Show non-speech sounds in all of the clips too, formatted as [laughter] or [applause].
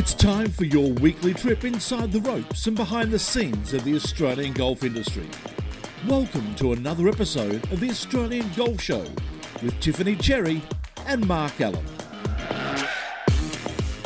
It's time for your weekly trip inside the ropes and behind the scenes of the Australian golf industry. Welcome to another episode of the Australian Golf Show with Tiffany Cherry and Mark Allen.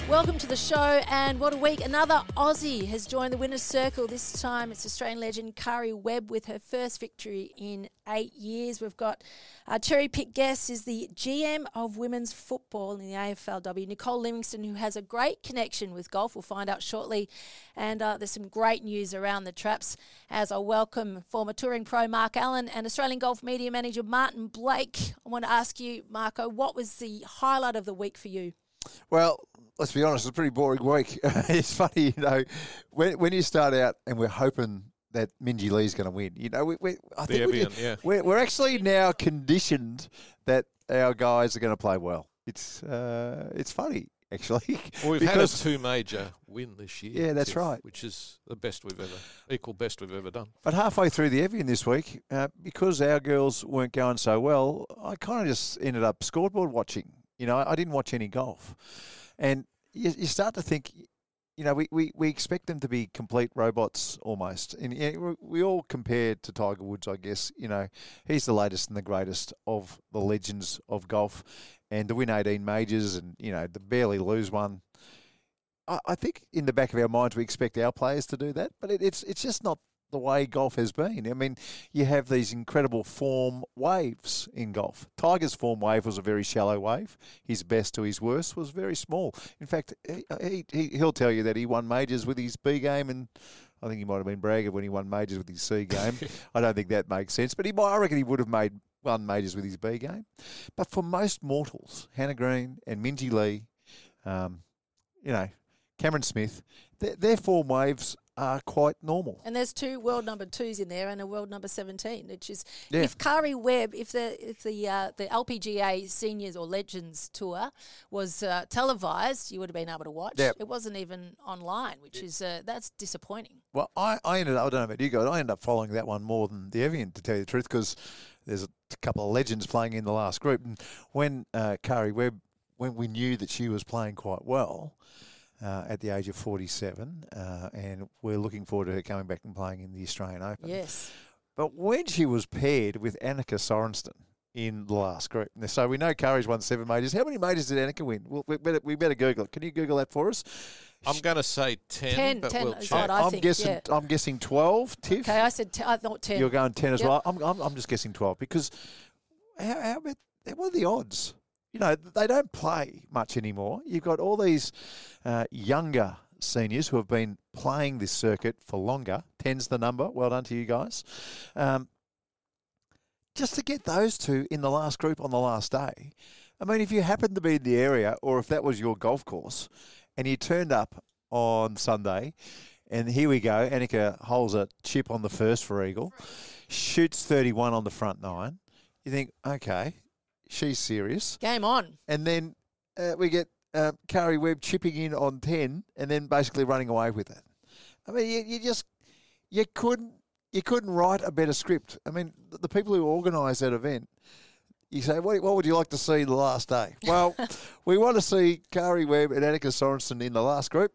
Welcome to the show, and what a week! Another Aussie has joined the winner's circle. This time it's Australian legend Karrie Webb with her first victory in eight years. We've got our cherry pick guest is the GM of women's football in the AFLW, Nicole Livingstone, who has a great connection with golf. We'll find out shortly. And uh, there's some great news around the traps as I welcome former touring pro Mark Allen and Australian golf media manager Martin Blake. I want to ask you, Marco, what was the highlight of the week for you? Well, let's be honest, it's a pretty boring week. [laughs] it's funny, you know, when, when you start out and we're hoping that Minjee Lee's going to win, you know, we, we I The think we, Evian, yeah. we're, we're actually now conditioned that our guys are going to play well. It's uh, it's funny actually. Well, we've had a two major win this year. Yeah, that's Tiff, right. Which is the best we've ever, equal best we've ever done. But halfway through the Evian this week, uh, because our girls weren't going so well, I kind of just ended up scoreboard watching. You know, I, didn't watch any golf. And you, you start to think, you know, we, we, we expect them to be complete robots almost. And we all compare to Tiger Woods, I guess. You know, he's the latest and the greatest of the legends of golf. And to win 18 majors and, you know, to barely lose one. I, I think in the back of our minds we expect our players to do that, but it, it's it's just not the way golf has been. I mean, you have these incredible form waves in golf. Tiger's form wave was a very shallow wave. His best to his worst was very small. In fact, he, he, he- he'll tell you that he won majors with his B game, and I think he might have been bragging when he won majors with his C game. [laughs] I don't think that makes sense, but he might, I reckon he would have made won majors with his B game. But for most mortals, Hannah Green and Minjee Lee, um, you know, Cameron Smith, their, their form waves are quite normal. And there's two world number twos in there and a world number seventeen, which is Yeah. if Karrie Webb, if the if the uh, the LPGA Seniors or Legends Tour was uh, televised, you would have been able to watch. Yep. It wasn't even online, which is uh, that's disappointing. Well, I, I ended up, I don't know about you guys, I ended up following that one more than the Evian, to tell you the truth, because there's a couple of legends playing in the last group. And when uh, Karrie Webb, when we knew that she was playing quite well uh, at the age of 47, uh, and we're looking forward to her coming back and playing in the Australian Open. Yes. But when she was paired with Annika Sorenstam in the last group, so we know Karrie's won seven majors. How many majors did Annika win? Well, we better, we better Google it. Can you Google that for us? I'm going to say 10, 10, but 10 we'll is check. what I I'm think, guessing. yeah. I'm guessing twelve. Tiff. Okay, I said t- I thought ten. You're going 10 as Yep. well. I'm, I'm, I'm just guessing 12 because how, how about, what are the odds? You know, they don't play much anymore. You've got all these uh, younger seniors who have been playing this circuit for longer. 10's the number. Well done to you guys. Um, just to get those two in the last group on the last day. I mean, if you happen to be in the area or if that was your golf course and you turned up on Sunday and here we go, Annika holds a chip on the first for Eagle, shoots 31 on the front nine. You think, okay, she's serious. Game on. And then uh, we get uh, Karrie Webb chipping in on 10 and then basically running away with it. I mean, you, you just, you couldn't, you couldn't write a better script. I mean, the, the people who organise that event, you say, what, what would you like to see the last day? [laughs] Well, we want to see Karrie Webb and Annika Sorenstam in the last group,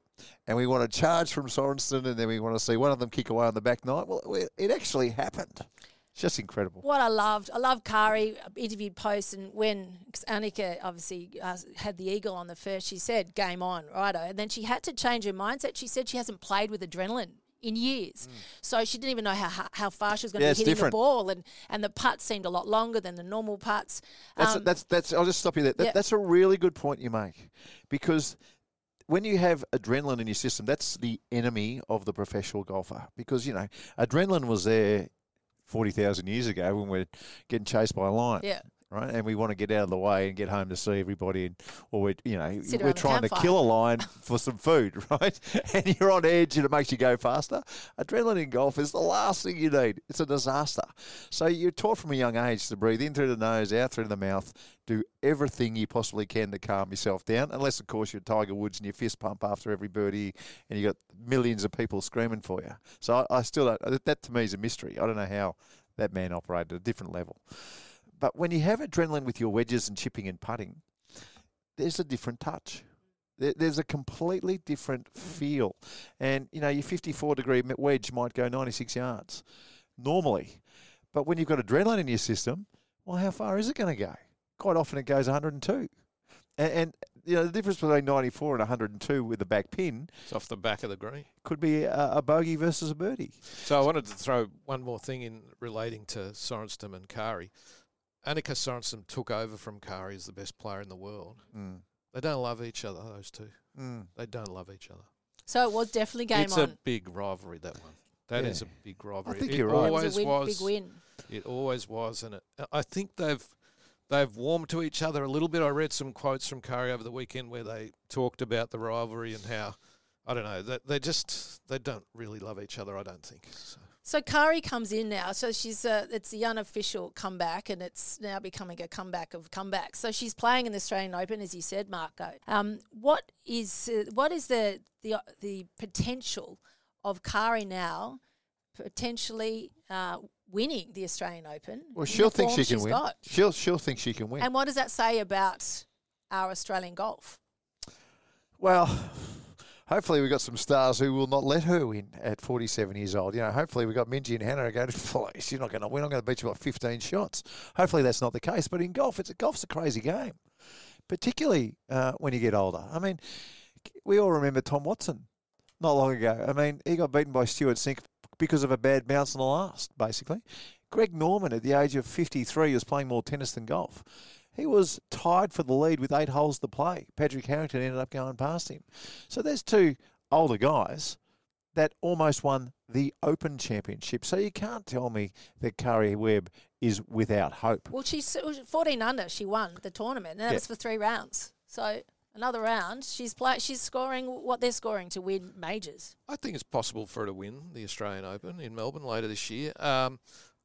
and we want to charge from Sorenstam, and then we want to see one of them kick away on the back nine. Well, it actually happened. Just incredible. What I loved, I loved Karrie interviewed post, and when 'cause Annika obviously uh, had the eagle on the first, she said "game on," righto, and then she had to change her mindset. She said she hasn't played with adrenaline in years, so she didn't even know how how far she was going to Mm. Yeah, be hitting different. the ball, and and the putts seemed a lot longer than the normal putts. That's Um, that's that's. I'll just stop you there. That, yeah. That's a really good point you make, because when you have adrenaline in your system, that's the enemy of the professional golfer. Because you know, adrenaline was there forty thousand years ago when we're getting chased by a lion. yeah, Right, and we want to get out of the way and get home to see everybody, and or we, you know, Sit we're trying to kill a lion [laughs] for some food, [laughs] right? And you're on edge, and it makes you go faster. Adrenaline in golf is the last thing you need. It's a disaster. So you're taught from a young age to breathe in through the nose, out through the mouth, do everything you possibly can to calm yourself down. Unless, of course, you're Tiger Woods and you fist pump after every birdie, and you've got millions of people screaming for you. So I, I still don't. That to me is a mystery. I don't know how that man operated at a different level. But when you have adrenaline with your wedges and chipping and putting, there's a different touch. There- There's a completely different feel. And, you know, your 54 degree wedge might go 96 yards normally. But when you've got adrenaline in your system, well, how far is it going to go? Quite often it goes 102. And, and, you know, the difference between 94 and 102 with the back pin It's off the back of the green. could be a, a bogey versus a birdie. So I wanted to throw one more thing in relating to Sorenstam and Karrie. Annika Sorenstam took over from Karrie as the best player in the world. Mm. They don't love each other, those two. Mm. They don't love each other. So it was definitely game it's on. It's a big rivalry, that one. That is Yeah. a big rivalry. I think it you're right. It always was a win, was. big win. It always was, and it, I think they've they've warmed to each other a little bit. I read some quotes from Karrie over the weekend where they talked about the rivalry and how I don't know that they just they don't really love each other. I don't think. So. So Karrie comes in now. So she's uh, it's the unofficial comeback, and it's now becoming a comeback of comebacks. So she's playing in the Australian Open, as you said, Marco. Um, what is uh, what is the the the potential of Karrie now potentially uh, winning the Australian Open? Well, in she'll the think she can win. got? She'll she'll think she can win. And what does that say about our Australian golf? Well, hopefully we've got some stars who will not let her win at 47 years old. You know, hopefully we've got Minjee and Hannah who go, "Please, she's not going to win. I'm going to beat you by 15 shots. Hopefully that's not the case. But in golf, it's golf's a crazy game, particularly uh, when you get older. I mean, we all remember Tom Watson not long ago. I mean, he got beaten by Stewart Cink because of a bad bounce in the last, basically. Greg Norman, at the age of 53, was playing more tennis than golf. He was tied for the lead with eight holes to play. Patrick Harrington ended up going past him. So there's two older guys that almost won the Open Championship. So you can't tell me that Karrie Webb is without hope. Well, she's 14 under. She won the tournament, and that Yeah. was for three rounds. So another round, she's play, She's scoring what they're scoring to win majors. I think it's possible for her to win the Australian Open in Melbourne later this year. Um,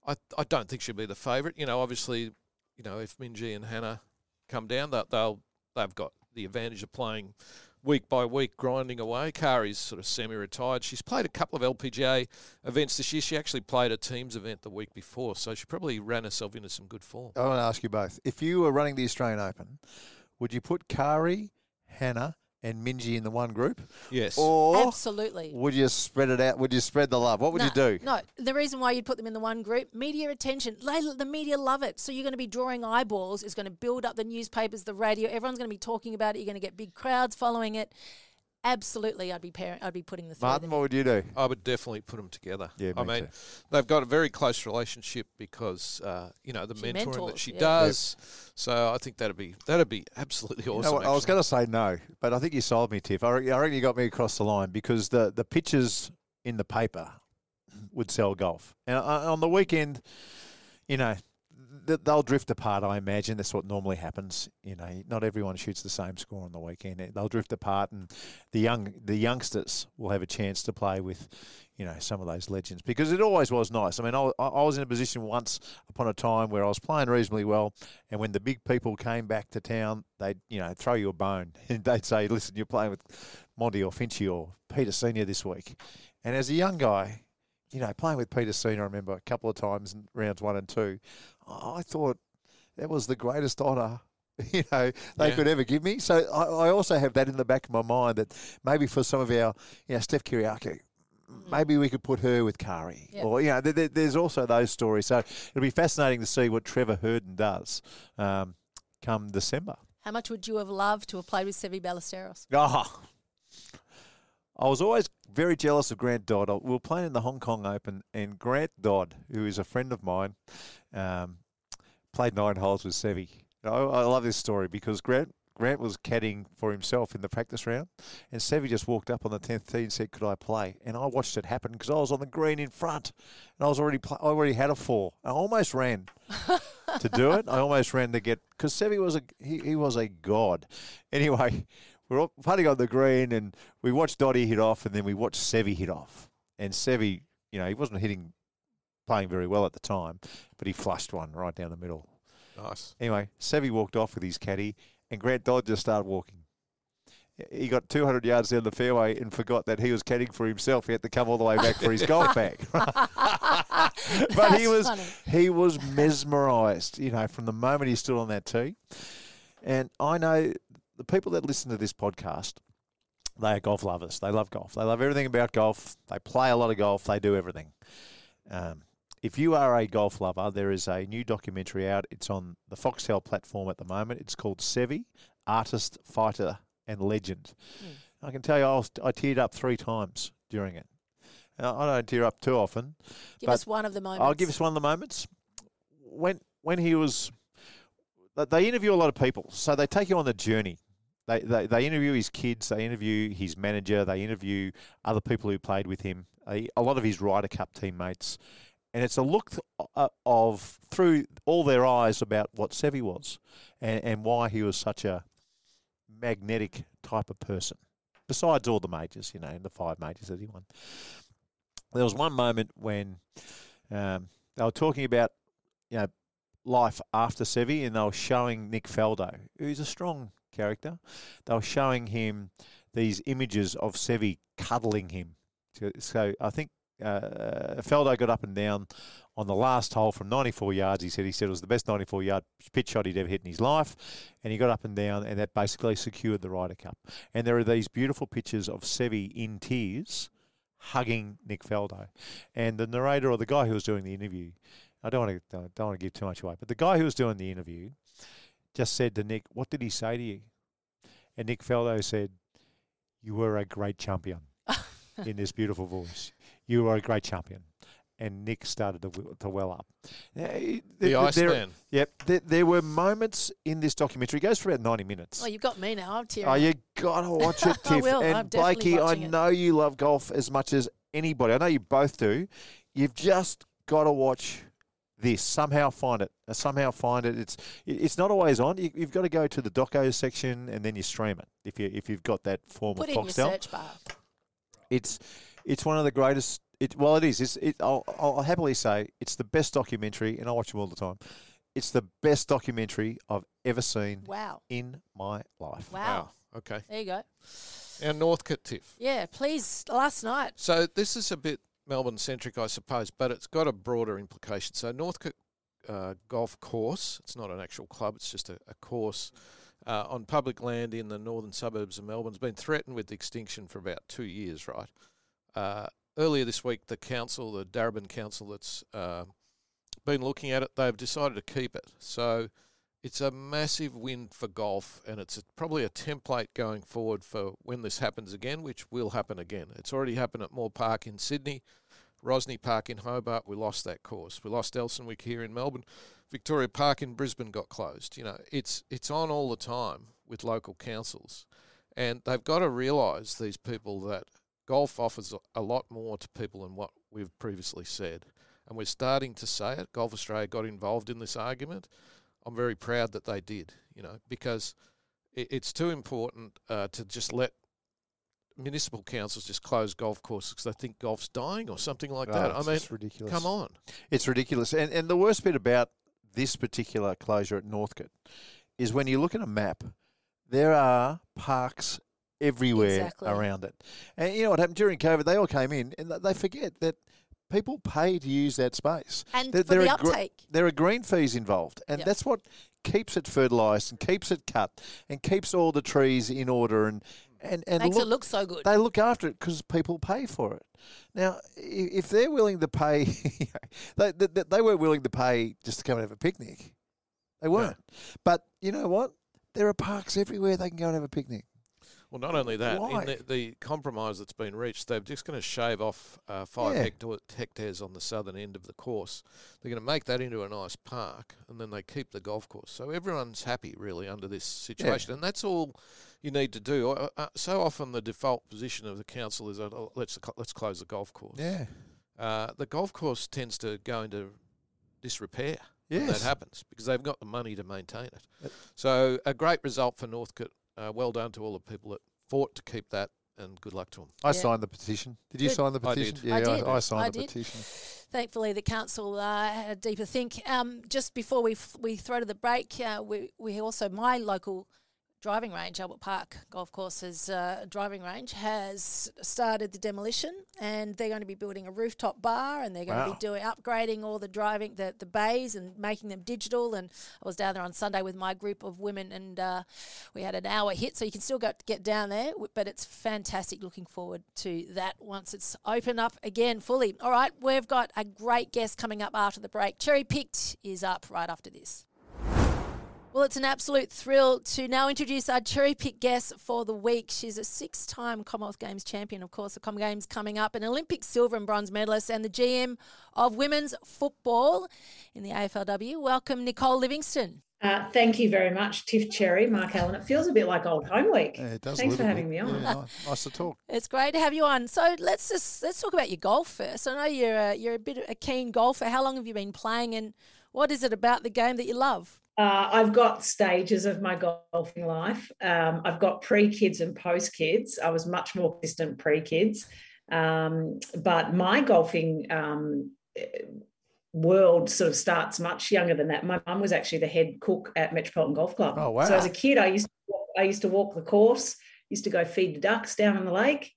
I I don't think she'll be the favourite. You know, obviously, you know if Minjee and Hannah come down, that they'll they've got the advantage of playing week by week, grinding away. Karrie's sort of semi-retired. She's played a couple of LPGA events this year. She actually played a teams event the week before, so she probably ran herself into some good form. I want to ask you both. If you were running the Australian Open, would you put Karrie, Hannah, and Minjee in the one group? Yes. Or Absolutely. would you spread it out? Would you spread the love? What would no, you do? No, the reason why you'd put them in the one group, media attention. They, the media love it. So you're going to be drawing eyeballs. It's going to build up the newspapers, the radio. Everyone's going to be talking about it. You're going to get big crowds following it. Absolutely, I'd be parent. I'd be putting the three. Martin, what would you do? I would definitely put them together. Yeah, I mean, too. they've got a very close relationship because uh, you know the She mentoring that mentors, she yeah. does. So I think that'd be that'd be absolutely You know awesome. what, I was actually. going to say no, but I think you sold me, Tiff. I reckon, I reckon you got me across the line because the, the pictures in the paper would sell golf. And uh, on the weekend, you know, th- they'll drift apart. I imagine that's what normally happens. You know, not everyone shoots the same score on the weekend. They'll drift apart, and the young the youngsters will have a chance to play with, you know, some of those legends because it always was nice. I mean, I, I was in a position once upon a time where I was playing reasonably well, and when the big people came back to town, they'd you know throw you a bone [laughs] and they'd say, "Listen, you're playing with Monty or Finchy or Peter Senior this week," and as a young guy. You know, playing with Peter Senior, I remember a couple of times in rounds one and two. I thought that was the greatest honour [laughs] you know they Yeah. could ever give me. So I, I also have that in the back of my mind that maybe for some of our, you know, Steph Kyriacou, maybe we could put her with Karrie, or you know, there, there- there's also those stories. So it'll be fascinating to see what Trevor Herden does um, come December. How much would you have loved to have played with Seve Ballesteros? [laughs] Ah. I was always very jealous of Grant Dodd. We were playing in the Hong Kong Open, and Grant Dodd, who is a friend of mine, um, played nine holes with Seve. I, I love this story because Grant Grant was caddying for himself in the practice round, and Seve just walked up on the tenth tee and said, "Could I play?" And I watched it happen because I was on the green in front, and I was already pl- I already had a four. I almost ran [laughs] to do it. I almost ran to get because Seve was a he, he was a god. Anyway, we're all putting on the green, and we watched Dottie hit off, and then we watched Seve hit off. And Seve, you know, he wasn't hitting, playing very well at the time, but he flushed one right down the middle. nice. Anyway, Seve walked off with his caddy, and Grant Dodd just started walking. He got 200 yards down the fairway and forgot that he was caddying for himself. He had to come all the way back for his [laughs] golf bag. [laughs] [laughs] but he was funny. he was mesmerised, you know, from the moment he stood on that tee. And I know the people that listen to this podcast, they are golf lovers. They love golf. They love everything about golf. They play a lot of golf. They do everything. Um, if you are a golf lover, there is a new documentary out. It's on the Foxtel platform at the moment. It's called Seve, Artist, Fighter, and Legend. Hmm. I can tell you, I, was, I teared up three times during it. Now, I don't tear up too often. Give us one of the moments. I'll give us one of the moments when when he was. they- They interview a lot of people, so they take you on the journey. They, they they interview his kids, they interview his manager, they interview other people who played with him, a, a lot of his Ryder Cup teammates, and it's a look th- uh, of through all their eyes about what Seve was, and, and why he was such a magnetic type of person. Besides all the majors, you know, the five majors that he won. There was one moment when um, they were talking about, you know, life after Seve, and they were showing Nick Faldo, who's a strong character. They were showing him these images of Seve cuddling him. So, so I think uh, Faldo got up and down on the last hole from 94 yards. He said he said it was the best 94 yard pitch shot he'd ever hit in his life, and he got up and down, and that basically secured the Ryder Cup. And there are these beautiful pictures of Seve in tears hugging Nick Faldo, and the narrator or the guy who was doing the interview. I don't want to don't want to give too much away, but the guy who was doing the interview just said to Nick, "What did he say to you?" And Nick Faldo said, "You were a great champion." [laughs] in this beautiful voice, "You were a great champion." And Nick started to, to well up. Now, eh, The there- there- Iceman. Yep, there, there were moments in this documentary. It goes for about ninety minutes. Oh, you've got me now. I'm tearing. Oh, you gotta [laughs] watch it, I Tiff. will. And I'm Blakey, I watching it. know you love golf as much as anybody. I know you both do. You've just got to watch this. Somehow find it. Uh, Somehow find it. It's it's not always on. You, you've got to go to the doco section and then you stream it if you if you've got that form Put of in your search bar. It's it's one of the greatest. It well, it is. It's, it, I'll, I'll happily say it's the best documentary, and I watch them all the time. It's the best documentary I've ever seen Wow. in my life. Wow. Okay. There you go. And Northcote Tiff. Yeah, please. Last night. So this is a bit Melbourne centric, I suppose, but it's got a broader implication. So Northcote uh, Golf Course, it's not an actual club, it's just a, a course uh, on public land in the northern suburbs of Melbourne. It's been threatened with extinction for about two years, right? Uh, earlier this week, the council, the Darebin Council, that's uh, been looking at it, they've decided to keep it. So it's a massive win for golf, and it's a, probably a template going forward for when this happens again, which will happen again. It's already happened at Moore Park in Sydney, Rosny Park in Hobart. We lost that course. We lost Elsternwick here in Melbourne. Victoria Park in Brisbane got closed. You know, it's it's on all the time with local councils, and they've got to realise these people that golf offers a- lot more to people than what we've previously said, and we're starting to say it. Golf Australia got involved in this argument. I'm very proud that they did. You know, because it, it's too important uh, to just let municipal councils just close golf courses because they think golf's dying or something like that. Oh, I mean, ridiculous. come on. It's ridiculous. And and the worst bit about this particular closure at Northcote is when you look at a map, there are parks everywhere Exactly. around it. And you know what happened during COVID? They all came in and they forget that people pay to use that space. And There- for there the are gr- uptake. There are green fees involved, and Yep. that's what keeps it fertilised and keeps it cut and keeps all the trees in order and and and makes look, it look so good. they look after it because people pay for it. Now, if they're willing to pay, [laughs] they, they, they weren't willing to pay just to come and have a picnic. They weren't. But you know what? There are parks everywhere they can go and have a picnic. Well, not only that, Why? in the, the compromise that's been reached, they're just going to shave off uh, five Yeah. hecto- hectares on the southern end of the course. They're going to make that into a nice park, and then they keep the golf course. So everyone's happy, really, under this situation, and that's all you need to do. Uh, uh, so often, the default position of the council is, oh, let's let's close the golf course. Yeah. Uh, the golf course tends to go into disrepair when that happens because they've got the money to maintain it. So a great result for Northcote. Uh, well done to all the people that fought to keep that, and good luck to them. I Yeah. signed the petition. Did you Good. sign the I petition? did. Yeah, I did. I, signed I the did. petition. Thankfully, the council uh, had a deeper think. Um, just before we f- we throw to the break, uh, we we also my local driving range, Albert Park Golf Course's uh, driving range, has started the demolition, and they're going to be building a rooftop bar, and they're going wow. to be doing upgrading all the driving the the bays and making them digital. And I was down there on Sunday with my group of women, and uh, we had an hour hit, so you can still go get down there. But it's fantastic. Looking forward to that once it's open up again fully. All right, we've got a great guest coming up after the break. Cherry Picked is up right after this. Well, it's an absolute thrill to now introduce our cherry pick guest for the week. She's a six time Commonwealth Games champion, of course, the Com Games coming up, an Olympic silver and bronze medalist, and the GM of women's football in the AFLW. Welcome, Nicole Livingstone. Uh, thank you very much, Tiff Cherry, Mark Allen. It feels a bit like old home week. Yeah, it does. Thanks for having bit. me on. Yeah, nice to talk. [laughs] It's great to have you on. So let's just let's talk about your golf first. I know you're a, you're a bit of a keen golfer. How long have you been playing, and what is it about the game that you love? Uh, I've got stages of my golfing life. Um, I've got pre kids and post kids. I was much more distant pre kids. Um, but my golfing um, world sort of starts much younger than that. My mum was actually the head cook at Metropolitan Golf Club. Oh, wow. So as a kid, I used to walk, I used to walk the course, used to go feed the ducks down in the lake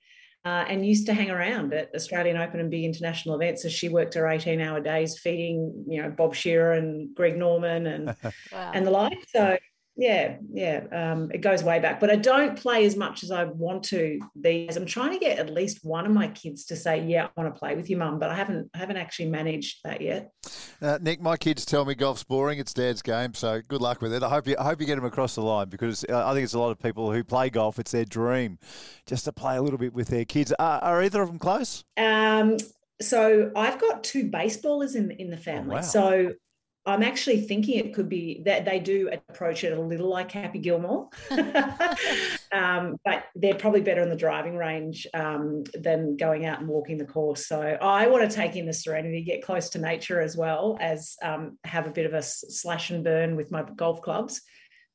uh, and used to hang around at Australian Open and big international events as she worked her 18 hour days feeding, you know, Bob Shearer and Greg Norman and, [laughs] wow. and the like. So yeah, yeah, um, it goes way back. But I don't play as much as I want to these. I'm trying to get at least one of my kids to say, "Yeah, I want to play with you, mum," but I haven't, I haven't actually managed that yet. Uh, Nick, my kids tell me golf's boring. It's Dad's game, so good luck with it. I hope you, I hope you get them across the line because uh, I think it's a lot of people who play golf. It's their dream, just to play a little bit with their kids. Uh, are either of them close? Um, so I've got two baseballers in in the family. Oh, wow. So I'm actually thinking it could be that they do approach it a little like Happy Gilmore, [laughs] um, but they're probably better in the driving range um, than going out and walking the course. So I want to take in the serenity, get close to nature as well as um, have a bit of a slash and burn with my golf clubs.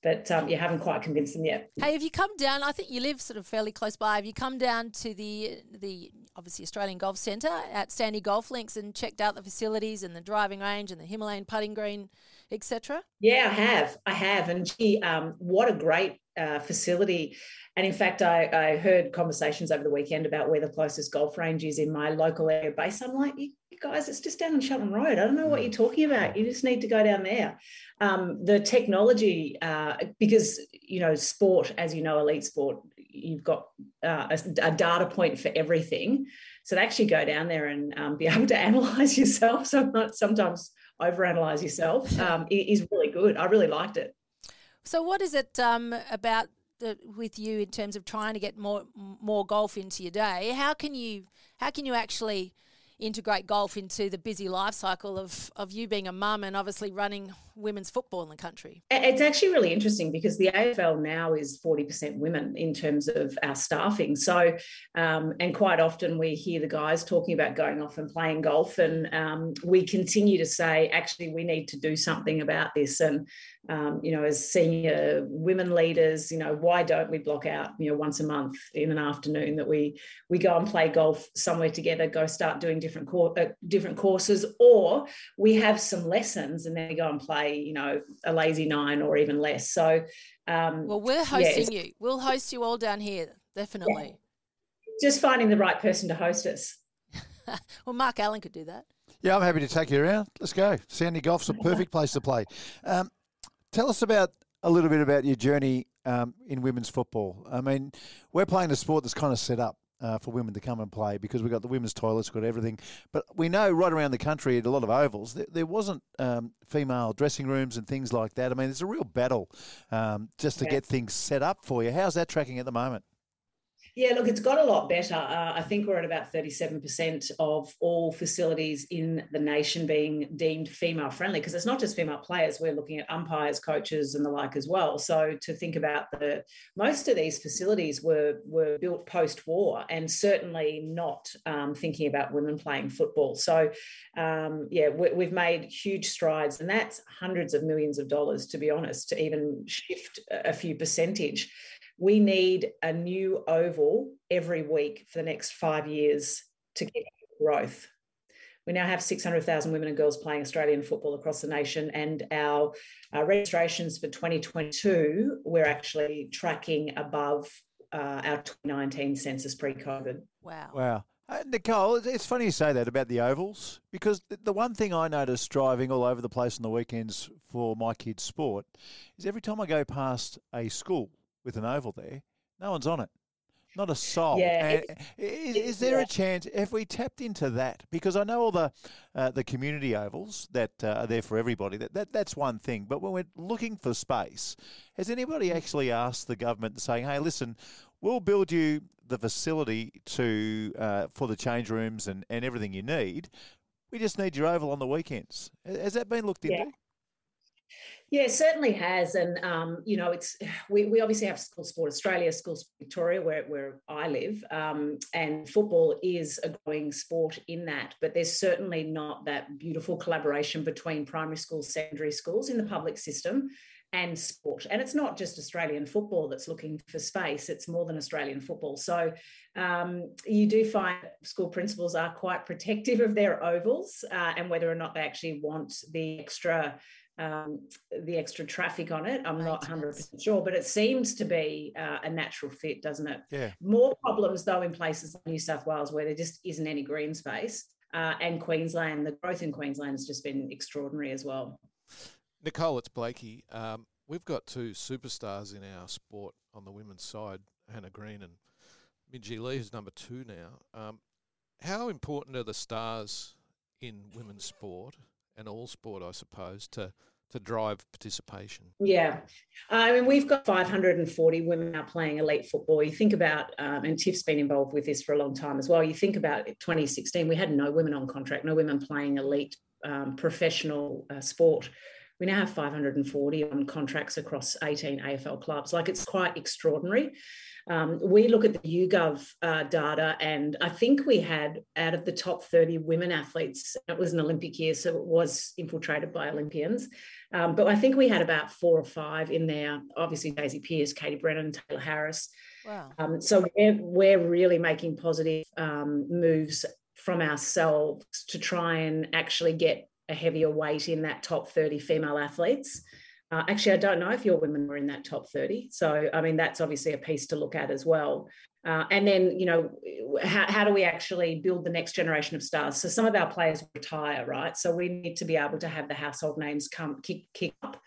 But um, you haven't quite convinced them yet. Hey, have you come down? I think you live sort of fairly close by. Have you come down to the the obviously Australian Golf Centre at Sandy Golf Links and checked out the facilities and the driving range and the Himalayan putting green, etc.? Yeah, I have. I have. And gee, um, what a great uh, facility. And in fact, I, I, heard conversations over the weekend about where the closest golf range is in my local area base. I'm like, you, guys, it's just down on Shelton Road. I don't know what you're talking about. You just need to go down there. Um, the technology, uh, because, you know, sport, as you know, elite sport, you've got uh, a, a, data point for everything. So to actually go down there and um, be [laughs] able to analyze yourself, so not sometimes overanalyze yourself, [laughs] um, is really good. I really liked it. So what is it um, about the, with you in terms of trying to get more more golf into your day? How can you how can you actually integrate golf into the busy life cycle of, of you being a mum and obviously running women's football in the country? It's actually really interesting because the AFL now is 40% women in terms of our staffing. So, um, and quite often we hear the guys talking about going off and playing golf, and um, we continue to say, actually, we need to do something about this. And um, you know, as senior women leaders, you know, why don't we block out, you know, once a month in an afternoon that we we go and play golf somewhere together, go start doing different cor- uh, different courses, or we have some lessons and then we go and play, you know, a lazy nine or even less. So, um, well, we're hosting yeah, you. We'll host you all down here, definitely. Yeah. Just finding the right person to host us. [laughs] well, Mark Allen could do that. Yeah, I'm happy to take you around. Let's go. Sandy Golf's a perfect [laughs] place to play. Um, Tell us about a little bit about your journey um, in women's football. I mean, we're playing a sport that's kind of set up uh, for women to come and play because we've got the women's toilets, we've got everything. But we know right around the country at a lot of ovals, there, there wasn't um, female dressing rooms and things like that. I mean, there's a real battle um, just to yeah. get things set up for you. How's that tracking at the moment? Yeah, look, it's got a lot better. Uh, I think we're at about 37% of all facilities in the nation being deemed female friendly because it's not just female players. We're looking at umpires, coaches, and the like as well. So to think about the most of these facilities were were built post war and certainly not um, thinking about women playing football. So um, yeah, we, have made huge strides, and that's hundreds of millions of dollars to be honest to even shift a few percentage we need a new oval every week for the next five years to get growth. We now have 600,000 women and girls playing Australian football across the nation, and our, our registrations for 2022, we're actually tracking above uh, our 2019 census pre-COVID. Wow. Wow. Uh, Nicole, it's funny you say that about the ovals because the one thing I notice driving all over the place on the weekends for my kids' sport is every time I go past a school with an oval there, no one's on it. Not a soul. Yeah, is, is, there yeah. a chance if we tapped into that? Because I know all the uh, the community ovals that uh, are there for everybody. That, that that's one thing. But when we're looking for space, has anybody actually asked the government saying, "Hey, listen, we'll build you the facility to uh, for the change rooms and, and everything you need. We just need your oval on the weekends. Has that been looked into? Yeah. Certainly has, and um, you know, it's [sighs] we, we obviously have School Sport Australia, School Sport Victoria, where where I live, um, and football is a growing sport in that. But there's certainly not that beautiful collaboration between primary schools, secondary schools in the public system, and sport. And it's not just Australian football that's looking for space, it's more than Australian football. So um, you do find school principals are quite protective of their ovals uh, and whether or not they actually want the extra. Um, the extra traffic on it, I'm not 100% sure, but it seems to be uh, a natural fit, doesn't it? Yeah. More problems, though, in places like New South Wales where there just isn't any green space. Uh, and Queensland, the growth in Queensland has just been extraordinary as well. Nicole, it's Blakey. Um, we've got two superstars in our sport on the women's side, Hannah Green and Minjee Lee, who's number two now. Um, how important are the stars in women's sport and all sport, I suppose, to to drive participation? Yeah, I mean we've got 540 women now playing elite football. You think about, um, and Tiff's been involved with this for a long time as well. You think about 2016, we had no women on contract, no women playing elite um, professional uh, sport we now have 540 on contracts across 18 AFL clubs. Like it's quite extraordinary. Um, we look at the YouGov uh, data, and I think we had out of the top 30 women athletes, it was an Olympic year, so it was infiltrated by Olympians. Um, but I think we had about four or five in there. Obviously, Daisy Pearce, Katie Brennan, Tayla Harris. Wow. Um, so we're, we're really making positive um, moves from ourselves to try and actually get a heavier weight in that top 30 female athletes. Uh, actually, I don't know if your women were in that top 30. So, I mean, that's obviously a piece to look at as well. Uh, and then, you know, how, how do we actually build the next generation of stars? So, some of our players retire, right? So, we need to be able to have the household names come kick, kick up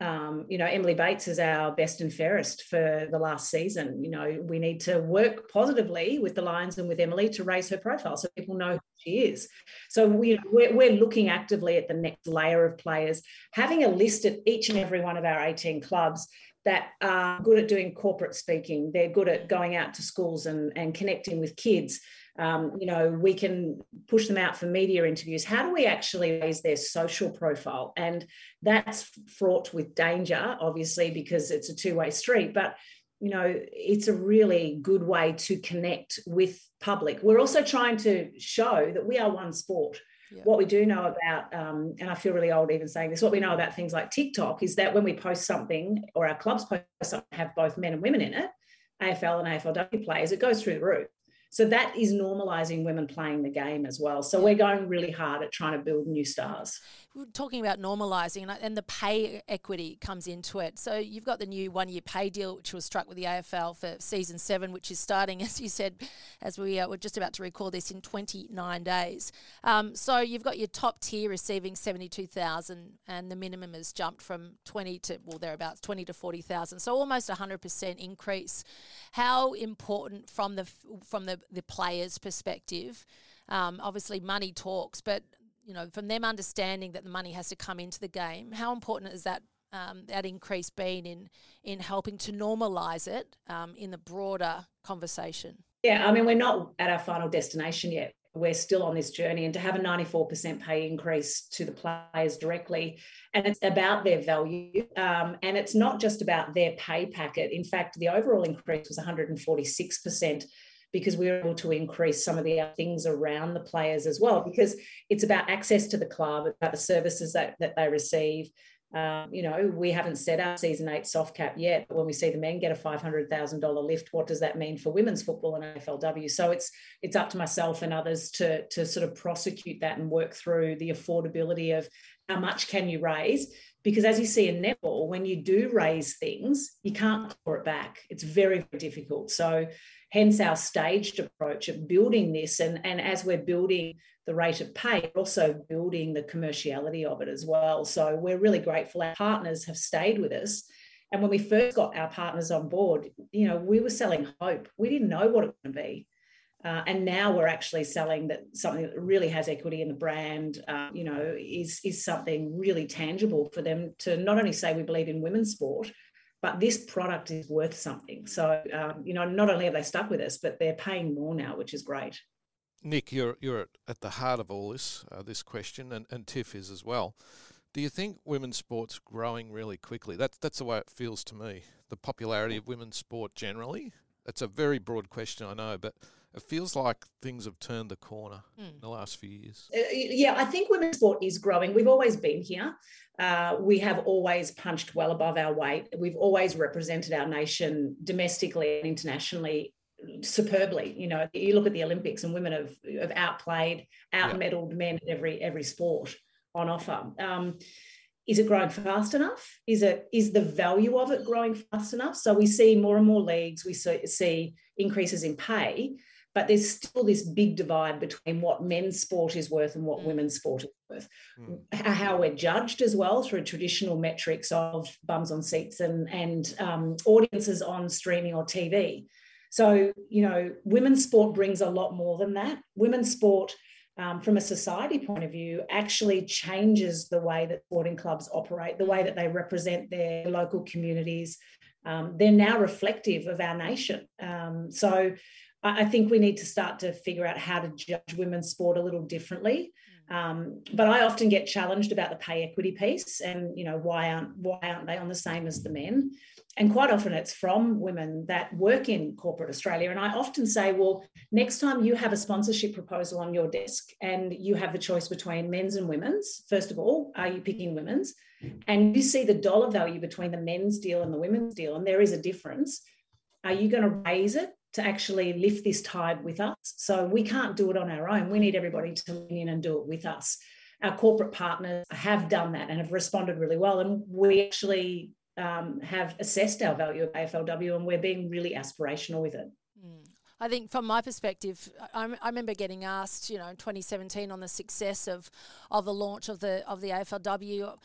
um, you know, Emily Bates is our best and fairest for the last season. You know, we need to work positively with the Lions and with Emily to raise her profile so people know who she is. So we, we're, we're looking actively at the next layer of players, having a list at each and every one of our 18 clubs that are good at doing corporate speaking. They're good at going out to schools and, and connecting with kids. Um, you know, we can push them out for media interviews. How do we actually raise their social profile? And that's fraught with danger, obviously, because it's a two way street. But you know, it's a really good way to connect with public. We're also trying to show that we are one sport. Yeah. What we do know about, um, and I feel really old even saying this, what we know about things like TikTok is that when we post something or our clubs post something, have both men and women in it, AFL and AFLW players, it goes through the roof. So that is normalizing women playing the game as well. So we're going really hard at trying to build new stars. Talking about normalizing and the pay equity comes into it. So you've got the new one year pay deal, which was struck with the AFL for season seven, which is starting, [laughs] as you said, as we uh, were just about to record this in 29 days. Um, so you've got your top tier receiving 72,000 and the minimum has jumped from 20 to, well, thereabouts 20 to 40,000. So almost 100% increase. How important from the, from the the players' perspective. Um, obviously, money talks, but you know, from them understanding that the money has to come into the game, how important is that um, that increase been in in helping to normalise it um, in the broader conversation? Yeah, I mean, we're not at our final destination yet. We're still on this journey, and to have a 94% pay increase to the players directly, and it's about their value, um, and it's not just about their pay packet. In fact, the overall increase was 146% because we were able to increase some of the things around the players as well, because it's about access to the club, about the services that, that they receive. Um, you know, we haven't set our season eight soft cap yet, but when we see the men get a five hundred thousand dollar lift, what does that mean for women's football and AFLW? So it's it's up to myself and others to to sort of prosecute that and work through the affordability of how much can you raise because as you see in netball when you do raise things you can't claw it back it's very very difficult so hence our staged approach of building this and, and as we're building the rate of pay also building the commerciality of it as well. So we're really grateful our partners have stayed with us. And when we first got our partners on board you know we were selling hope. We didn't know what it to be. Uh, and now we're actually selling that something that really has equity in the brand, uh, you know, is, is something really tangible for them to not only say we believe in women's sport, but this product is worth something. So, um, you know, not only have they stuck with us, but they're paying more now, which is great. Nick, you're, you're at the heart of all this, uh, this question, and, and Tiff is as well. Do you think women's sport's growing really quickly? That's, that's the way it feels to me. The popularity of women's sport generally. It's a very broad question, I know, but it feels like things have turned the corner mm. in the last few years. Uh, yeah, I think women's sport is growing. We've always been here. Uh, we have always punched well above our weight. We've always represented our nation domestically and internationally superbly. You know, you look at the Olympics and women have, have outplayed, outmedaled yeah. men in every every sport on offer. Um, is it growing fast enough? Is it is the value of it growing fast enough? So we see more and more leagues. We see, see increases in pay, but there's still this big divide between what men's sport is worth and what mm. women's sport is worth. Mm. How we're judged as well through traditional metrics of bums on seats and, and um, audiences on streaming or TV. So, you know, women's sport brings a lot more than that. Women's sport, um, from a society point of view, actually changes the way that sporting clubs operate, the way that they represent their local communities. Um, they're now reflective of our nation. Um, so, I think we need to start to figure out how to judge women's sport a little differently. Mm. Um, but I often get challenged about the pay equity piece, and you know why aren't why aren't they on the same as the men? And quite often it's from women that work in corporate Australia. And I often say, well, next time you have a sponsorship proposal on your desk and you have the choice between men's and women's, first of all, are you picking women's? And you see the dollar value between the men's deal and the women's deal, and there is a difference. Are you going to raise it to actually lift this tide with us. So we can't do it on our own. We need everybody to lean in and do it with us. Our corporate partners have done that and have responded really well. And we actually um, have assessed our value of AFLW and we're being really aspirational with it. Mm. I think from my perspective, I, I, remember getting asked, you know, in 2017 on the success of, of the launch of the of the AFLW,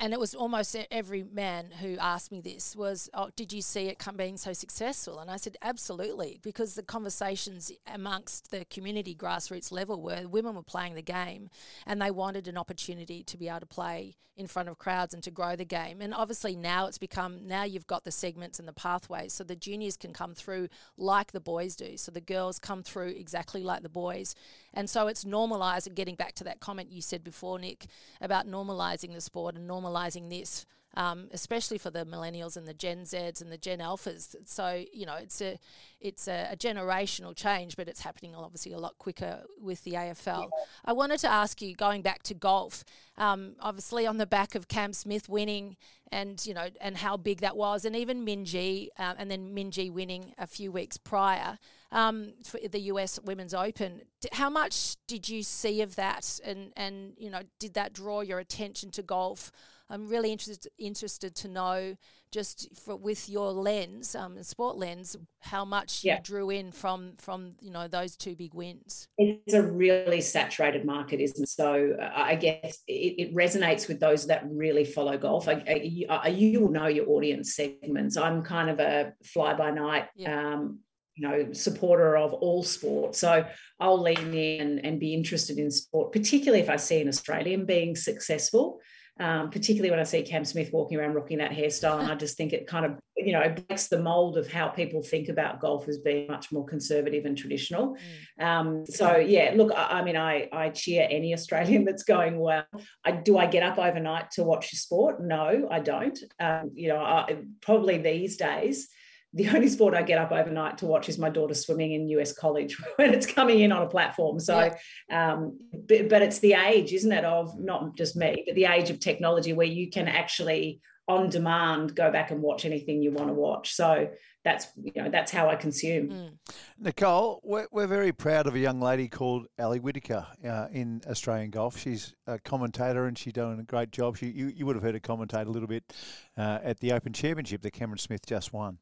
and it was almost every man who asked me this was, "Oh, did you see it come being so successful?" And I said, "Absolutely," because the conversations amongst the community grassroots level were women were playing the game, and they wanted an opportunity to be able to play in front of crowds and to grow the game. And obviously now it's become now you've got the segments and the pathways, so the juniors can come through like the boys do, so the girls come through exactly like the boys, and so it's normalizing, getting back to that comment you said before, Nick, about normalising the sport and normalising this, um, especially for the millennials and the Gen Zs and the Gen Alphas. So you know, it's a it's a, a generational change, but it's happening obviously a lot quicker with the AFL. Yeah. I wanted to ask you, going back to golf, um, obviously on the back of Cam Smith winning, and you know, and how big that was, and even Minjee, uh, and then Minjee winning a few weeks prior. Um, for the US Women's Open. How much did you see of that, and and you know, did that draw your attention to golf? I'm really interested interested to know just for, with your lens, um, sport lens, how much yeah. you drew in from from you know those two big wins. It's a really saturated market, isn't it? So uh, I guess it, it, resonates with those that really follow golf. I, I, I, you will know your audience segments. I'm kind of a fly by night. Yeah. Um, you know supporter of all sport so i'll lean in and, and be interested in sport particularly if i see an australian being successful um, particularly when I see Cam Smith walking around rocking that hairstyle. And I just think it kind of, you know, it breaks the mold of how people think about golf as being much more conservative and traditional. Mm. Um, so, yeah, look, I, I, mean, I, I cheer any Australian [laughs] that's going well. I, do I get up overnight to watch the sport? No, I don't. Um, you know, I, probably these days, the only sport I get up overnight to watch is my daughter swimming in US college [laughs] when it's coming in on a platform. So, yeah. um, but, but, it's the age, isn't it, of not just me, but the age of technology where you can actually on demand go back and watch anything you want to watch. So that's you know that's how I consume. Mm. Nicole, we're, we're very proud of a young lady called Ali Whitaker uh, in Australian golf. She's a commentator and she's doing a great job. She, you, you would have heard her commentate a little bit uh, at the Open Championship that Cameron Smith just won.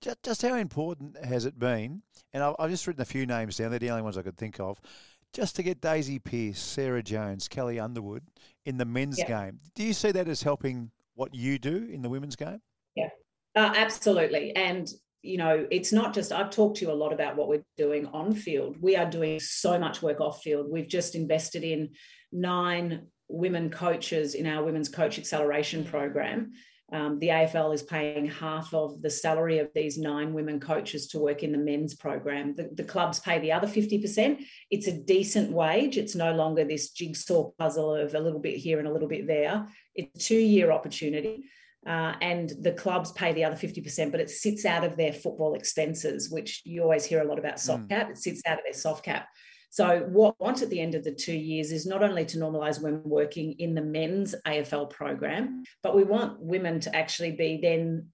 Just, just how important has it been? And I've, I've just written a few names down. They're the only ones I could think of just to get Daisy Pearce, Sarah Jones, Kelli Underwood in the men's yeah. game. Do you see that as helping what you do in the women's game? Yeah, uh, absolutely. And you know, it's not just, I've talked to you a lot about what we're doing on field. We are doing so much work off field. We've just invested in nine women coaches in our Women's Coach Acceleration Program. Um, the AFL is paying half of the salary of these nine women coaches to work in the men's program. The, the, clubs pay the other 50%. It's a decent wage. It's no longer this jigsaw puzzle of a little bit here and a little bit there. It's a two year opportunity. Uh, and the clubs pay the other 50%, but it sits out of their football expenses, which you always hear a lot about soft mm. cap. It sits out of their soft cap. So, what I want at the end of the two years is not only to normalise women working in the men's AFL program, but we want women to actually be then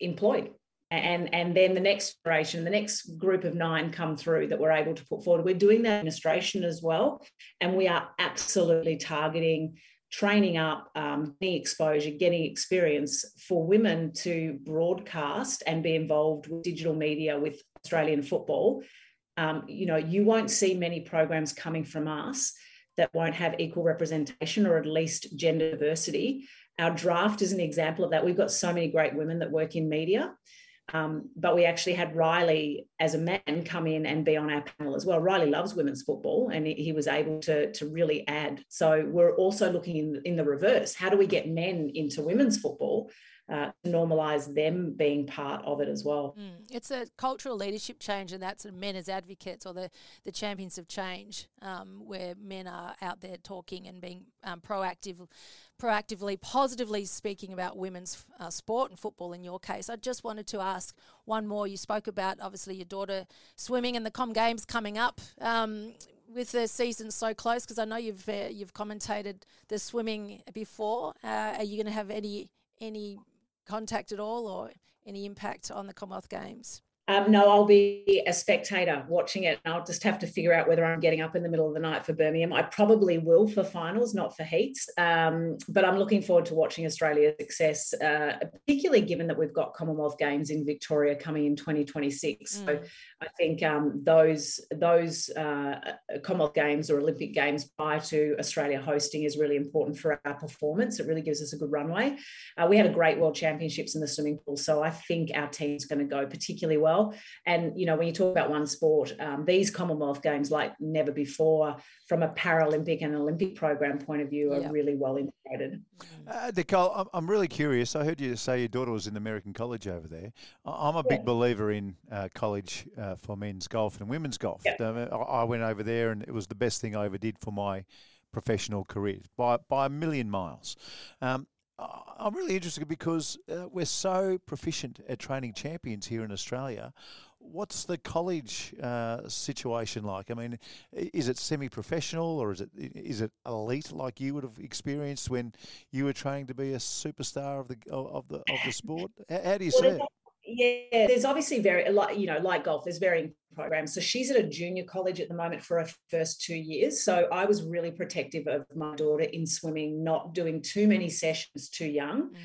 employed. And, and then the next generation, the next group of nine come through that we're able to put forward. We're doing that administration as well. And we are absolutely targeting training up, um, getting exposure, getting experience for women to broadcast and be involved with digital media with Australian football. Um, you know, you won't see many programs coming from us that won't have equal representation or at least gender diversity. Our draft is an example of that. We've got so many great women that work in media. Um, but we actually had Riley as a man come in and be on our panel as well. Riley loves women's football and he, was able to, to really add. So we're also looking in, in the reverse. How do we get men into women's football uh, to normalise them being part of it as well. Mm. It's a cultural leadership change, and that's men as advocates or the, the champions of change, um, where men are out there talking and being um, proactive, proactively, positively speaking about women's uh, sport and football. In your case, I just wanted to ask one more. You spoke about obviously your daughter swimming and the Com Games coming up. Um, with the season so close, because I know you've uh, you've commentated the swimming before. Uh, are you going to have any any contact at all or any impact on the Commonwealth Games? Um, no, I'll be a spectator watching it. And I'll just have to figure out whether I'm getting up in the middle of the night for Birmingham. I probably will for finals, not for heats. Um, but I'm looking forward to watching Australia's success, uh, particularly given that we've got Commonwealth Games in Victoria coming in 2026. Mm. So I think um, those those uh, Commonwealth Games or Olympic Games prior to Australia hosting is really important for our performance. It really gives us a good runway. Uh, we had a great World Championships in the swimming pool, so I think our team's going to go particularly well well. And, you know, when you talk about one sport, um, these Commonwealth Games, like never before, from a Paralympic and Olympic program point of view, are yep. really well integrated. Uh, Nicole, I'm really curious. I heard you say your daughter was in American college over there. I'm a big yeah. believer in uh, college uh, for men's golf and women's golf. Yep. I went over there and it was the best thing I ever did for my professional career by, by a million miles. Um, I'm really interested because uh, we're so proficient at training champions here in Australia. What's the college uh, situation like? I mean, is it semi-professional or is it is it elite like you would have experienced when you were training to be a superstar of the of the of the sport? How, do you see it? Yeah, there's obviously very like you know like golf. There's varying programs. So she's at a junior college at the moment for her first two years. So I was really protective of my daughter in swimming, not doing too many sessions too young. Mm.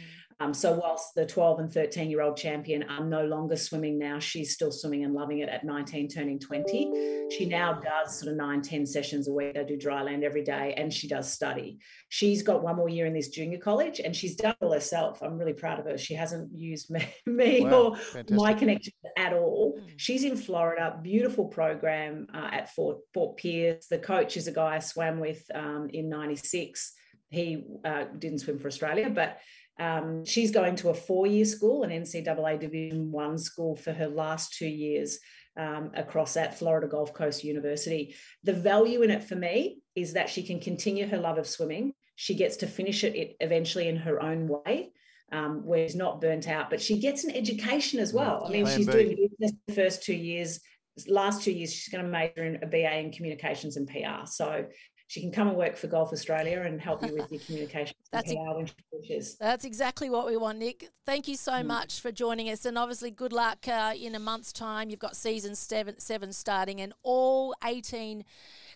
Um, so whilst the 12 and 13 year old champion are no longer swimming now, she's still swimming and loving it at 19, turning 20. She now does sort of nine, 10 sessions a week. They do dry land every day and she does study. She's got one more year in this junior college and she's done all herself. I'm really proud of her. She hasn't used me, [laughs] me wow, or fantastic. my connection at all. Mm. She's in Florida, beautiful program uh, at Fort, Fort Pierce. The coach is a guy I swam with um, in 96 he uh, didn't swim for Australia, but um, she's going to a four-year school, an NCAA Division One school, for her last two years um, across at Florida Gulf Coast University. The value in it for me is that she can continue her love of swimming. She gets to finish it, eventually in her own way. um, where she's not burnt out, but she gets an education as well. I mean, she's doing business the first two years. Last two years, she's going to major in a BA in communications and PR. So she can come and work for Golf Australia and help you with your communications [laughs] That's and a- PR when she wishes. That's exactly what we want, Nick. Thank you so Mm. much for joining us, and obviously, good luck uh, in a month's time. You've got season seven, seven starting, and all 18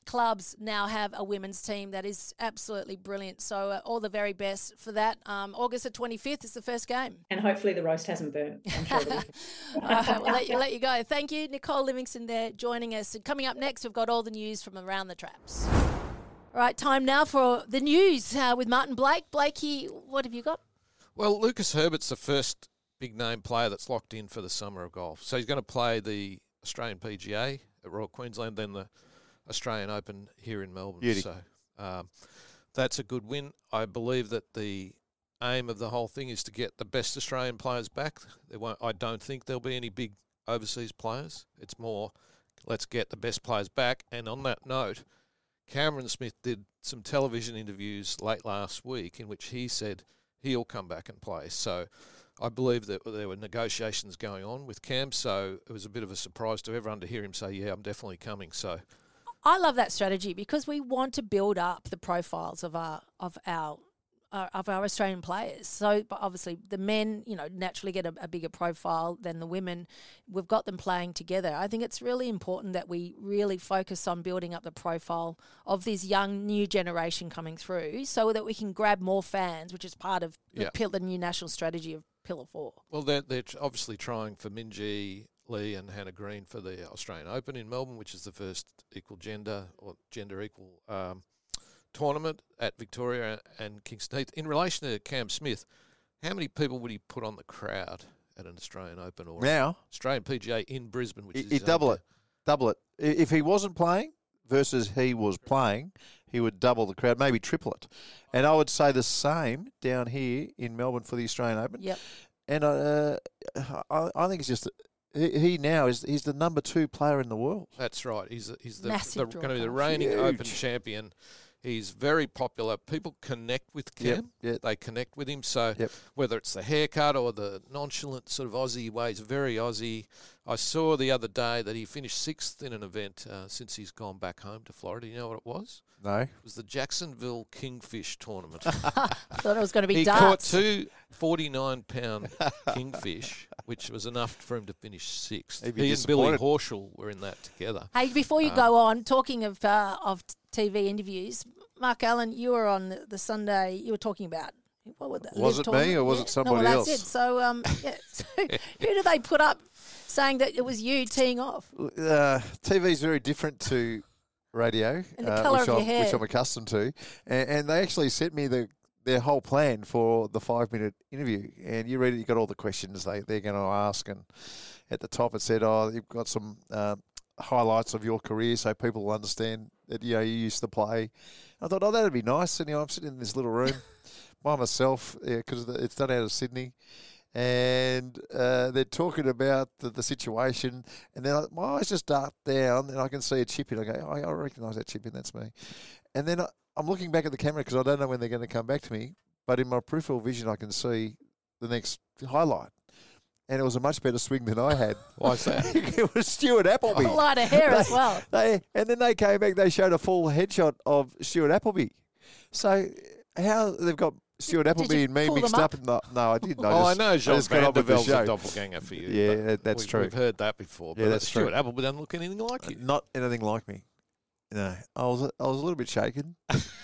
clubs now have a women's team that is absolutely brilliant. So, uh, all the very best for that. Um, August the 25th is the first game. And hopefully the roast hasn't burnt. I'm sure it'll be [laughs] All right, we'll let you, let you go. Thank you, Nicole Livingstone, there joining us. And coming up next, we've got all the news from around the traps. All right, time now for the news uh, with Martin Blake. Blakey, what have you got? Well, Lucas Herbert's the first big name player that's locked in for the summer of golf. So he's going to play the Australian PGA at Royal Queensland, then the Australian Open here in Melbourne. Beauty. So um, that's a good win. I believe that the aim of the whole thing is to get the best Australian players back. There won't, I don't think there'll be any big overseas players. It's more let's get the best players back. And on that note, Cameron Smith did some television interviews late last week in which he said he'll come back and play. So I believe that there were negotiations going on with Cam, so it was a bit of a surprise to everyone to hear him say, "Yeah, I'm definitely coming." So I love that strategy because we want to build up the profiles of our of our uh, of our Australian players. So, but obviously, the men, you know, naturally get a, a bigger profile than the women. We've got them playing together. I think it's really important that we really focus on building up the profile of this young new generation coming through, so that we can grab more fans, which is part of the, Yeah. pil- the new national strategy of Pillar Four. Well, they're, they're obviously trying for Minjee Lee and Hannah Green for the Australian Open in Melbourne, which is the first equal gender or gender equal um, tournament at Victoria and Kingston Heath. In relation to Cam Smith, how many people would he put on the crowd at an Australian Open or Now, Australian PGA in Brisbane? Which he, is double it, double it. If he wasn't playing versus he was playing, he would double the crowd, maybe triple it. And I would say the same down here in Melbourne for the Australian Open. Yep. And uh, I, I think it's just he, he now is he's the number two player in the world. That's right. He's he's the, Massive the going to be the draw. reigning Open champion. He's very popular. People connect with Cam. Yep, yep. They connect with him. So Yep. whether it's the haircut or the nonchalant sort of Aussie way, he's very Aussie. I saw the other day that he finished sixth in an event uh, since he's gone back home to Florida. You know what it was? No, It was the Jacksonville Kingfish tournament. I [laughs] thought it was going to be he darts. caught two 49 pound kingfish, which was enough for him to finish sixth. He'd be He and Billy disappointed. Horschel were in that together. Hey, before you Uh, go on, talking of uh, of t- TV interviews, Mark Allen, you were on the, the Sunday. You were talking about what was that? Was it me or was Yeah. it somebody no, well, else? That's it. So, um, [laughs] yeah. So who did they put up saying that it was you teeing off? uh, TV is very different to radio, uh, which, I'm, which I'm accustomed to. And, and they actually sent me the their whole plan for the five minute interview. And you read it, you got all the questions they, they're going to ask. And at the top, it said, Oh, you've got some uh, highlights of your career so people will understand that you know you used to play. I thought, Oh, that'd be nice. And you know, I'm sitting in this little room [laughs] by myself because it's done out of Sydney. And uh, they're talking about the, the situation, and then I, my eyes just dart down, and I can see a chip in. I go, I, I recognise that chip in. That's me. And then I, I'm looking back at the camera because I don't know when they're going to come back to me. But in my peripheral vision, I can see the next highlight, and it was a much better swing than I had. [laughs] Why's that? [laughs] it was Stuart Appleby. A lot of hair as well. They and then they came back. They showed a full headshot of Stuart Appleby. So how they've got Stuart Appleby and me mixed up? up? in the, no, I didn't. Oh, I oh, just, I know Jean just got on with the a show. doppelganger for you. Yeah, that's we, true. We've heard that before. Yeah, but that's Stuart true. Appleby doesn't look anything like uh, you. Not anything like me. No, I was I was a little bit shaken.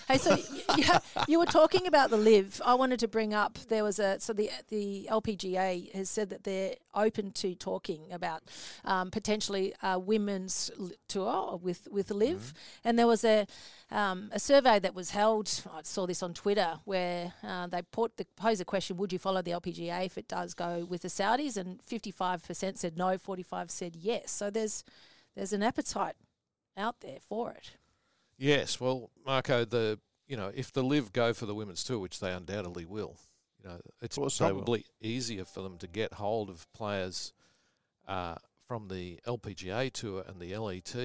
Hey, so you, you were talking about the LIV. I wanted to bring up there was a so the the LPGA has said that they're open to talking about um, potentially a women's tour with with LIV, and there was a um, a survey that was held. I saw this on Twitter where uh, they put the pose a question: Would you follow the LPGA if it does go with the Saudis? And fifty five percent said no, forty five said yes. So there's there's an appetite out there for it. Yes, well, Marco, the you know if the LIV go for the women's tour, which they undoubtedly will, you know, it's course they will. probably easier for them to get hold of players uh, from the LPGA tour and the LET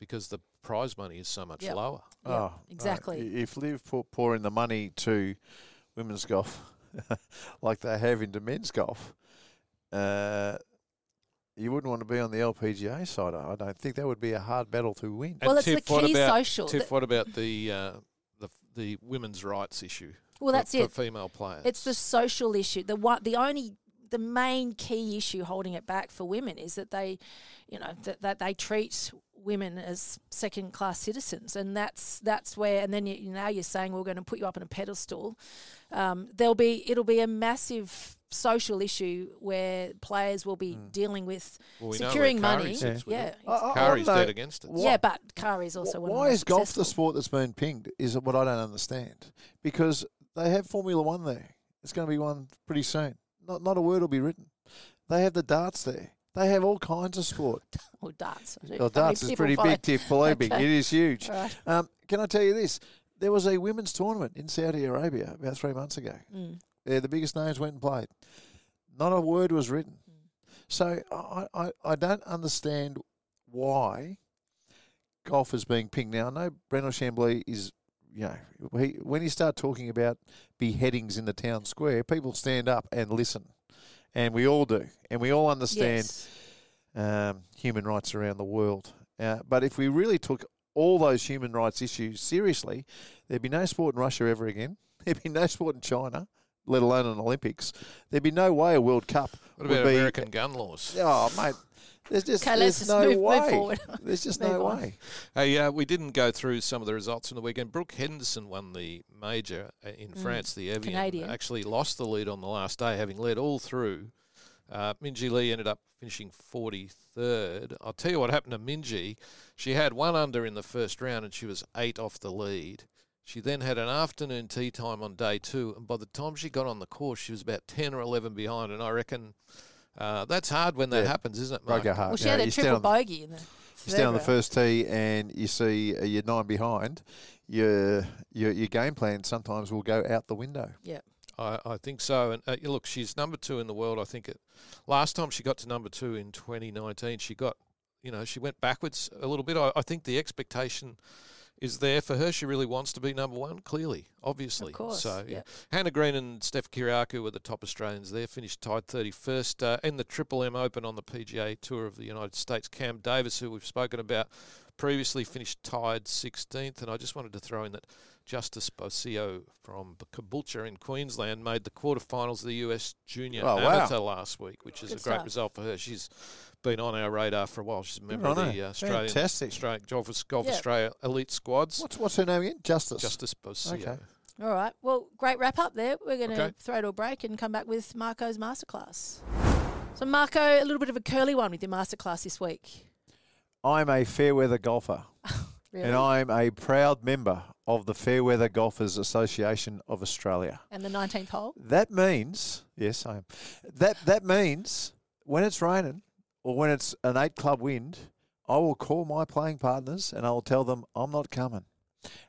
because the prize money is so much Yep. lower. Yeah, oh, exactly. right. If LIV pour, pour in the money to women's golf, [laughs] like they have into men's golf, uh, you wouldn't want to be on the LPGA side. I don't think that would be a hard battle to win. Well, And it's the Tiff, what key about, social. Tiff, what about the uh, the the women's rights issue? well, for- that's for it. female players. It's the social issue. The one, the only, the main key issue holding it back for women is that they, you know, that, that they treat women as second class citizens, and that's that's where. And then you, now you're saying we're going to put you up on a pedestal. Um, there'll be it'll be a massive social issue where players will be dealing with Well, we know where securing money. sits with Yeah, it. I- I- I Karrie's dead against it. Wha- yeah, but Karrie's also one. of the Why most is golf the sport that's been pinged? Is what I don't understand. Because they have Formula One there. It's going to be one pretty soon. Not not a word will be written. They have the darts there. They have all kinds of sport. Or darts. [laughs] Well, darts is pretty big, Tiff. Believe me, it is huge. Right. Um, can I tell you this? There was a women's tournament in Saudi Arabia about three months ago. Mm. Yeah, the biggest names went and played. Not a word was written. So I, I, I don't understand why golf is being pinged. Now, I know Brandel Chamblee is, you know, he, when you start talking about beheadings in the town square, people stand up and listen. And we all do. And we all understand Yes. um, human rights around the world. Uh, but if we really took all those human rights issues seriously, there'd be no sport in Russia ever again. [laughs] There'd be no sport in China, let alone an Olympics. There'd be no way a World Cup What would about be. American gun laws? Oh, mate, there's just Okay, let's there's just no move, way. move. [laughs] There's just [laughs] no on. way. Hey, uh, we didn't go through some of the results from the weekend. Brooke Henderson won the major uh, in Mm. France, the Evian. Canadian. Actually lost the lead on the last day, having led all through. Uh, Minjee Lee ended up finishing 43rd. I'll tell you what happened to Minjee. She had one under in the first round and she was eight off the lead. She then had an afternoon tea time on day two, and by the time she got on the course, she was about 10 or 11 behind. And I reckon uh, that's hard when that Yeah. happens, isn't it, Mark? Broke her heart. Well, she You know, had a triple the- bogey in the. You stand on the first tee and you see uh, you're nine behind. Your, your your game plan sometimes will go out the window. I, I think so. And uh, look, she's number two in the world. I think it, last time she got to number two in 2019, she got, you know, she went backwards a little bit. I, I think the expectation is there for her. She really wants to be number one, clearly, obviously. Of course, So, yeah. yep. Hannah Green and Steph Kyriacou were the top Australians there, finished tied 31st. Uh, in the Triple M Open on the PGA Tour of the United States, Cam Davis, who we've spoken about previously, finished tied 16th. And I just wanted to throw in that Justice Bosio from Caboolture in Queensland made the quarterfinals of the US Junior Oh, wow. Amateur last week, which is Good a great stuff. result for her. She's been on our radar for a while. She's a member of on the her. uh, Australian, Fantastic. Australian Golf, Golf Yeah. Australia elite squads. What's what's her name again? Justice. Justice Bosio. Okay. All right. Well, great wrap up there. We're going to Okay. throw to a break and come back with Marco's masterclass. So, Marco, a little bit of a curly one with your masterclass this week. I'm a fair weather golfer. [laughs] Really? And I'm a proud member of the Fairweather Golfers Association of Australia. And the 19th hole. That means, yes, I am. That that means when it's raining or when it's an eight club wind, I will call my playing partners and I will tell them I'm not coming.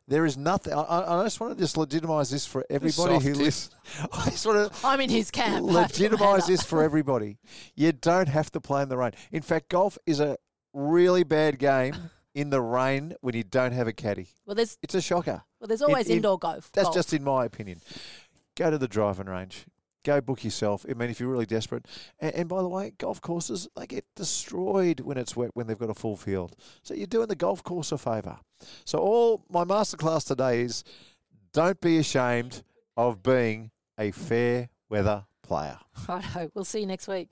There is nothing. I, I I just want to just legitimise this for everybody who listens. [laughs] I just want to [laughs] I'm in his camp. I have to legitimise this for everybody. You don't have to play in the rain. In fact, golf is a really bad game in the rain when you don't have a caddy. Well, there's It's a shocker. well, there's always in- indoor golf. That's golf. just in my opinion. Go to the driving range. Go book yourself. I mean, if you're really desperate. And, and by the way, golf courses they get destroyed when it's wet when they've got a full field. So you're doing the golf course a favour. So all my masterclass today is don't be ashamed of being a fair weather player. [laughs] Righto. We'll see you next week.